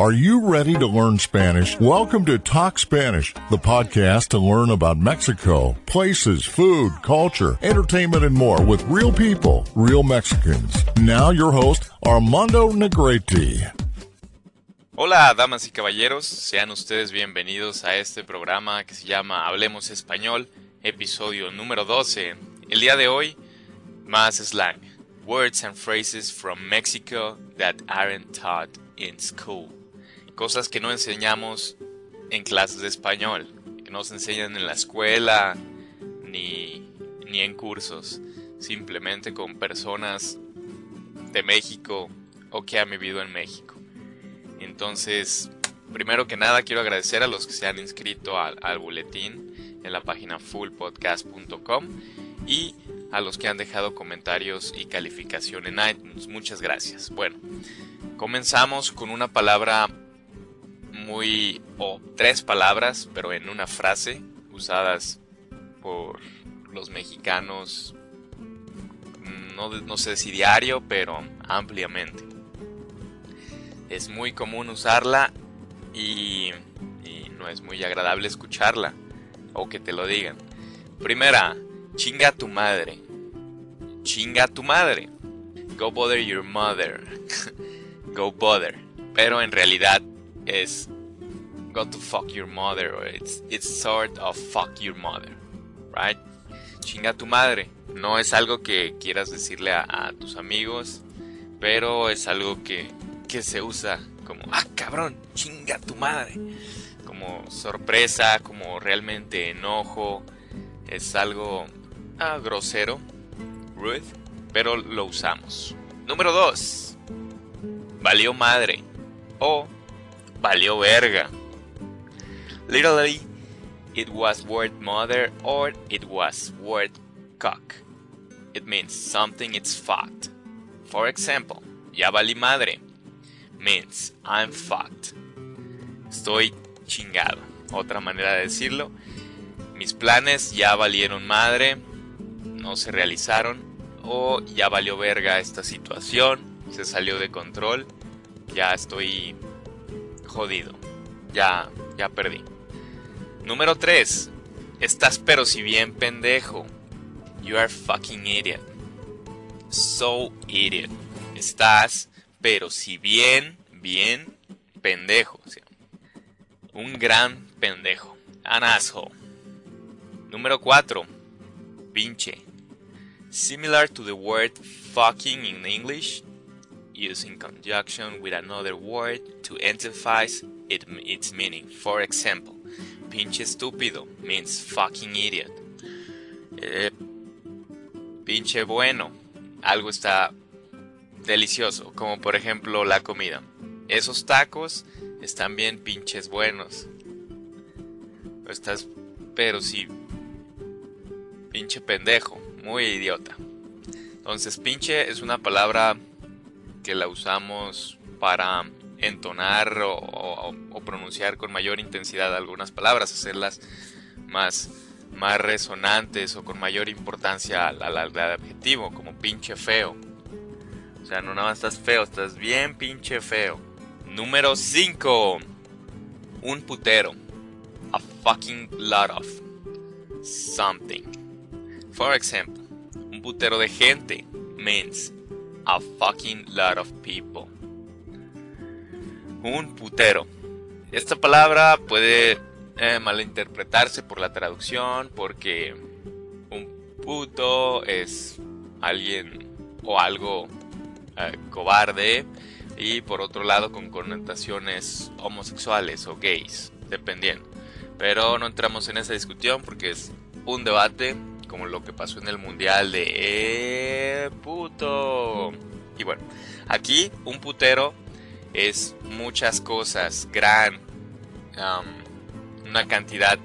Are you ready to learn Spanish? Welcome to Talk Spanish, the podcast to learn about Mexico, places, food, culture, entertainment, and more with real people, real Mexicans. Now, your host, Armando Negrete. Hola, damas y caballeros, sean ustedes bienvenidos a este programa que se llama Hablemos Español, episodio número 12. El día de hoy, más slang, words and phrases from Mexico that aren't taught in school. Cosas que no enseñamos en clases de español, que no se enseñan en la escuela ni, ni en cursos, simplemente con personas de México o que han vivido en México. Entonces, primero que nada quiero agradecer a los que se han inscrito al, al boletín en la página fullpodcast.com y a los que han dejado comentarios y calificación en iTunes. Muchas gracias. Bueno, comenzamos con una palabra muy o tres palabras, pero en una frase usadas por los mexicanos no, no sé si diario, pero ampliamente. Es muy común usarla y, y no es muy agradable escucharla o que te lo digan. Primera, chinga tu madre. Chinga tu madre. Go bother your mother. Go bother. Pero en realidad es go to fuck your mother or it's, it's sort of fuck your mother. Right? Chinga tu madre. No es algo que quieras decirle a, tus amigos, pero es algo que, que se usa como, ah, cabrón, chinga tu madre. Como sorpresa, como realmente enojo. Es algo ah, grosero, rude, pero lo usamos. Número 2. Valió madre o valió verga. Literally, it was word mother or it was word cock. It means something it's fucked. For example, ya valí madre means I'm fucked. Estoy chingado. Otra manera de decirlo. Mis planes ya valieron madre, no se realizaron o ya valió verga esta situación, se salió de control, ya estoy jodido. Ya ya perdí. Número 3. Estás pero si bien pendejo. You are fucking idiot. So idiot. Estás pero si bien, bien pendejo. un gran pendejo. An asshole. Número 4. Pinche. Similar to the word fucking in English, used in conjunction with another word to emphasize it, its meaning. For example, pinche estúpido means fucking idiot. Eh, pinche bueno, algo está delicioso, como por ejemplo la comida. Esos tacos están bien pinches buenos. Estás, pero sí, pinche pendejo, muy idiota. Entonces, pinche es una palabra que la usamos para entonar o, pronunciar con mayor intensidad algunas palabras, hacerlas más, más resonantes o con mayor importancia al, al, adjetivo, como pinche feo. O sea, no nada más estás feo, estás bien pinche feo. Número 5. Un putero. A fucking lot of something. For example, un putero de gente means a fucking lot of people un putero. Esta palabra puede eh, malinterpretarse por la traducción porque un puto es alguien o algo eh, cobarde y por otro lado con connotaciones homosexuales o gays, dependiendo. Pero no entramos en esa discusión porque es un debate como lo que pasó en el mundial de eh, puto. Y bueno, aquí un putero es muchas cosas, gran, una cantidad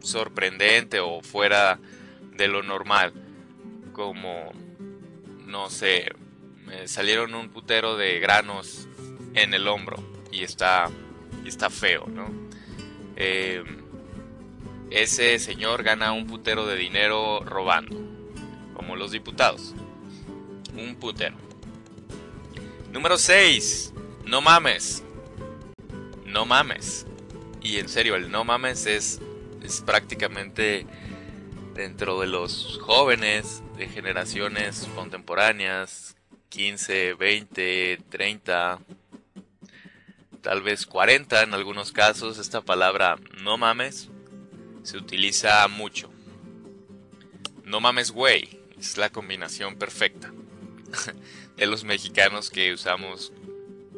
sorprendente o fuera de lo normal, como, no sé, me salieron un putero de granos en el hombro y está, está feo, ¿no? Em, ese señor gana un putero de dinero robando, como los diputados. Un putero. Número 6. No mames. no mames. Y en serio, el no mames es, es prácticamente dentro de los jóvenes de generaciones contemporáneas, 15, 20, 30, tal vez 40 en algunos casos, esta palabra no mames se utiliza mucho. No mames güey, es la combinación perfecta de los mexicanos que usamos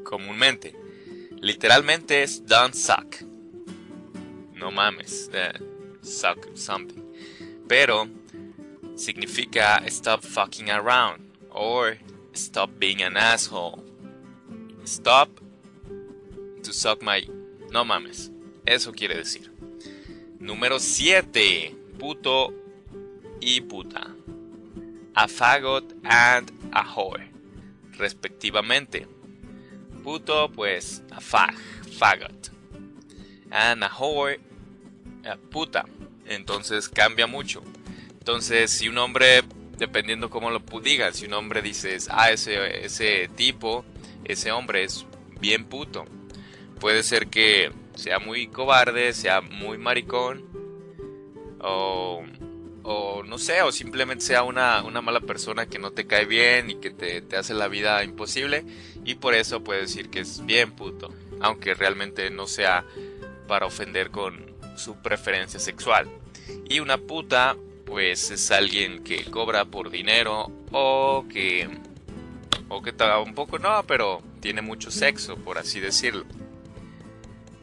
comúnmente. Literalmente es don't suck. No mames, uh, suck something. Pero significa stop fucking around or stop being an asshole. Stop to suck my... No mames. Eso quiere decir. Número 7. Puto y puta. A fagot and a whore. Respectivamente. Puto, pues, a fag, fagot. And a whore, a puta. Entonces cambia mucho. Entonces, si un hombre, dependiendo cómo lo digas, si un hombre dices, ah, ese, ese tipo, ese hombre es bien puto, puede ser que sea muy cobarde, sea muy maricón, o, o no sé, o simplemente sea una, una, mala persona que no te cae bien y que te, te hace la vida imposible, y por eso puede decir que es bien puto, aunque realmente no sea para ofender con su preferencia sexual. Y una puta pues es alguien que cobra por dinero o que o que un poco no, pero tiene mucho sexo, por así decirlo.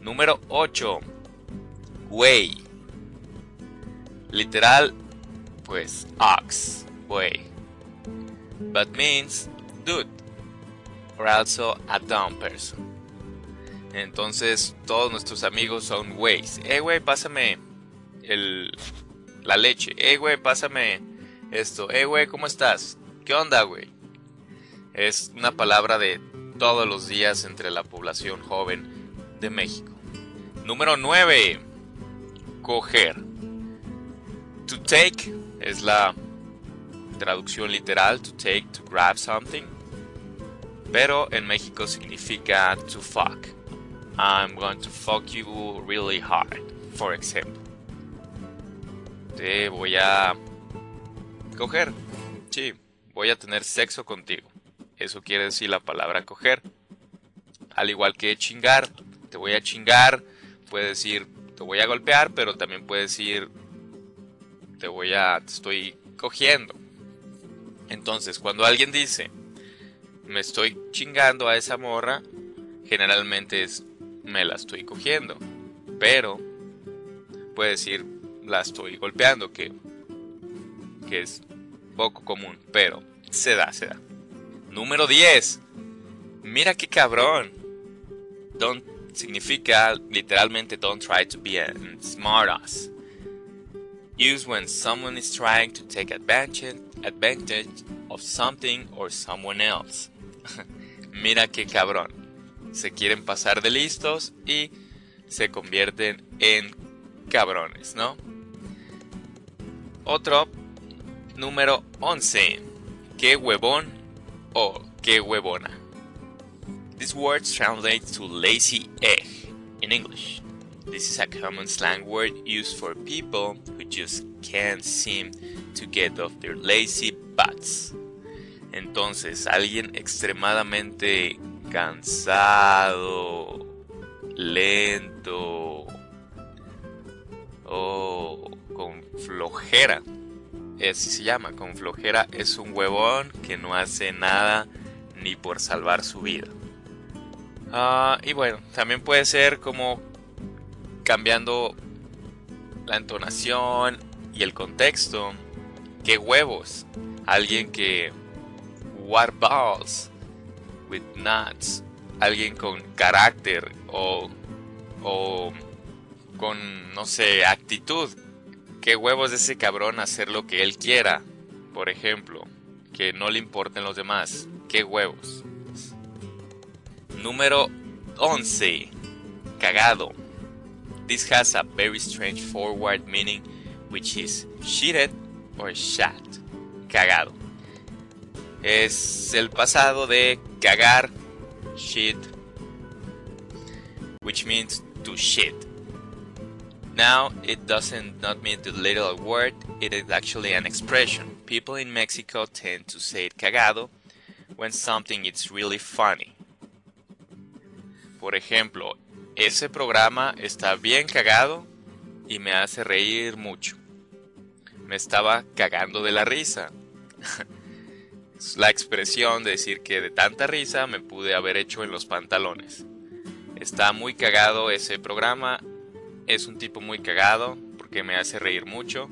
Número 8. Güey. Literal, pues ox, güey. But means dude, or also a dumb person. Entonces, todos nuestros amigos son güeyes. Eh, güey, pásame el, la leche. Eh, güey, pásame esto. Eh, güey, ¿cómo estás? ¿Qué onda, güey? Es una palabra de todos los días entre la población joven de México. Número 9. Coger. To take es la traducción literal, to take, to grab something. Pero en México significa to fuck. I'm going to fuck you really hard, for example te voy a coger. Sí, voy a tener sexo contigo. Eso quiere decir la palabra coger. Al igual que chingar, te voy a chingar, puede decir te voy a golpear, pero también puede decir te voy a te estoy cogiendo. Entonces, cuando alguien dice me estoy chingando a esa morra, generalmente es me la estoy cogiendo. Pero puede decir la estoy golpeando, que, que es poco común, pero se da, se da. Número 10. Mira qué cabrón. Don't significa literalmente don't try to be a smart ass. Use when someone is trying to take advantage, advantage of something or someone else. Mira qué cabrón. Se quieren pasar de listos y se convierten en cabrones, ¿no? Otro, número 11. Qué huevón o qué huevona. This word translates to lazy egg in English. This is a common slang word used for people who just can't seem to get off their lazy butts. Entonces, alguien extremadamente cansado, lento o con flojera. Así se llama, con flojera es un huevón que no hace nada ni por salvar su vida. Ah, y bueno, también puede ser como cambiando la entonación y el contexto. ¿Qué huevos? Alguien que... What balls? With nuts. Alguien con carácter o... o con, no sé, actitud qué huevos de ese cabrón hacer lo que él quiera. Por ejemplo, que no le importen los demás. Qué huevos. Número 11. Cagado. This has a very strange forward meaning, which is shitted or shat. Cagado. Es el pasado de cagar, shit, which means to shit. Now, it doesn't not mean the literal word, it is actually an expression. People in Mexico tend to say it cagado when something is really funny. Por ejemplo, ese programa está bien cagado y me hace reír mucho. Me estaba cagando de la risa. es la expresión de decir que de tanta risa me pude haber hecho en los pantalones. Está muy cagado ese programa. Es un tipo muy cagado porque me hace reír mucho.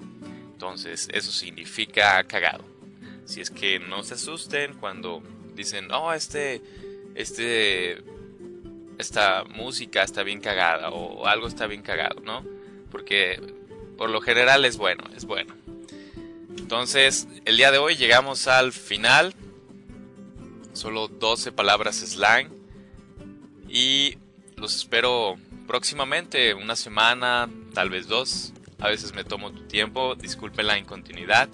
Entonces eso significa cagado. Si es que no se asusten cuando dicen, oh, este, este, esta música está bien cagada o algo está bien cagado, ¿no? Porque por lo general es bueno, es bueno. Entonces, el día de hoy llegamos al final. Solo 12 palabras slang. Y los espero próximamente, una semana, tal vez dos. A veces me tomo tu tiempo, disculpen la incontinuidad,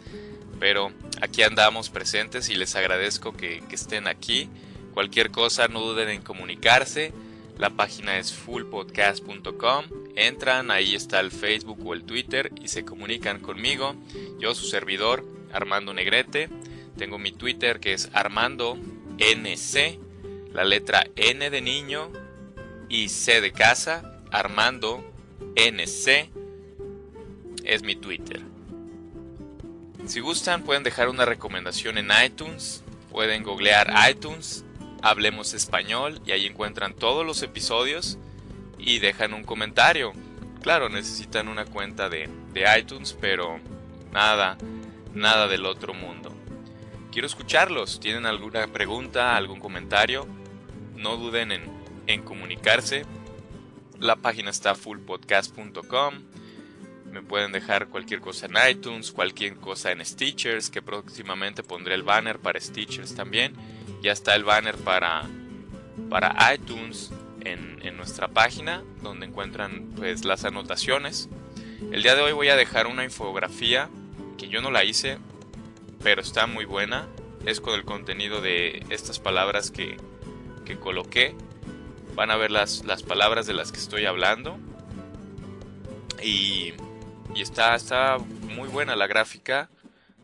pero aquí andamos presentes y les agradezco que, que estén aquí. Cualquier cosa, no duden en comunicarse. La página es fullpodcast.com. Entran, ahí está el Facebook o el Twitter y se comunican conmigo. Yo, su servidor, Armando Negrete. Tengo mi Twitter que es Armando NC, la letra N de niño y C de casa. Armando NC es mi Twitter. Si gustan pueden dejar una recomendación en iTunes, pueden googlear iTunes Hablemos Español y ahí encuentran todos los episodios y dejan un comentario. Claro, necesitan una cuenta de, iTunes, pero nada, nada del otro mundo. Quiero escucharlos. ¿Tienen alguna pregunta, algún comentario? No duden en, en comunicarse. La página está fullpodcast.com. Me pueden dejar cualquier cosa en iTunes, cualquier cosa en Stitchers, que próximamente pondré el banner para Stitchers también ya está el banner para, para iTunes en, nuestra página donde encuentran pues las anotaciones. El día de hoy voy a dejar una infografía que yo no la hice, pero está muy buena. Es con el contenido de estas palabras que, que coloqué. Van a ver las, las, palabras de las que estoy hablando. Y, y está, está muy buena la gráfica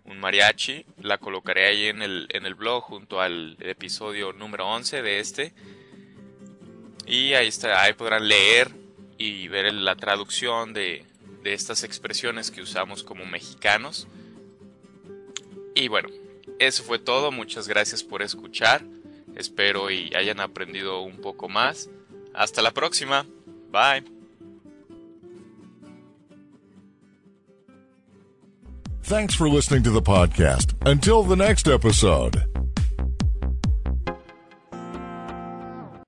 un mariachi. La colocaré ahí en el, en el blog junto al episodio número 11 de este. Y ahí, está, ahí podrán leer y ver la traducción de, de estas expresiones que usamos como mexicanos. Y bueno, eso fue todo. Muchas gracias por escuchar. Espero y hayan aprendido un poco más. Hasta la próxima. Bye. Thanks for listening to the podcast. Until the next episode.